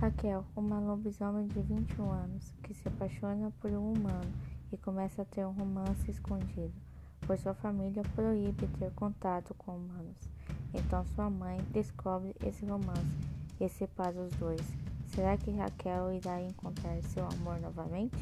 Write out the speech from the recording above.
Raquel, uma lobisomem de 21 anos, que se apaixona por um humano e começa a ter um romance escondido, pois sua família proíbe ter contato com humanos. Então sua mãe descobre esse romance e separa os dois. Será que Raquel irá encontrar seu amor novamente?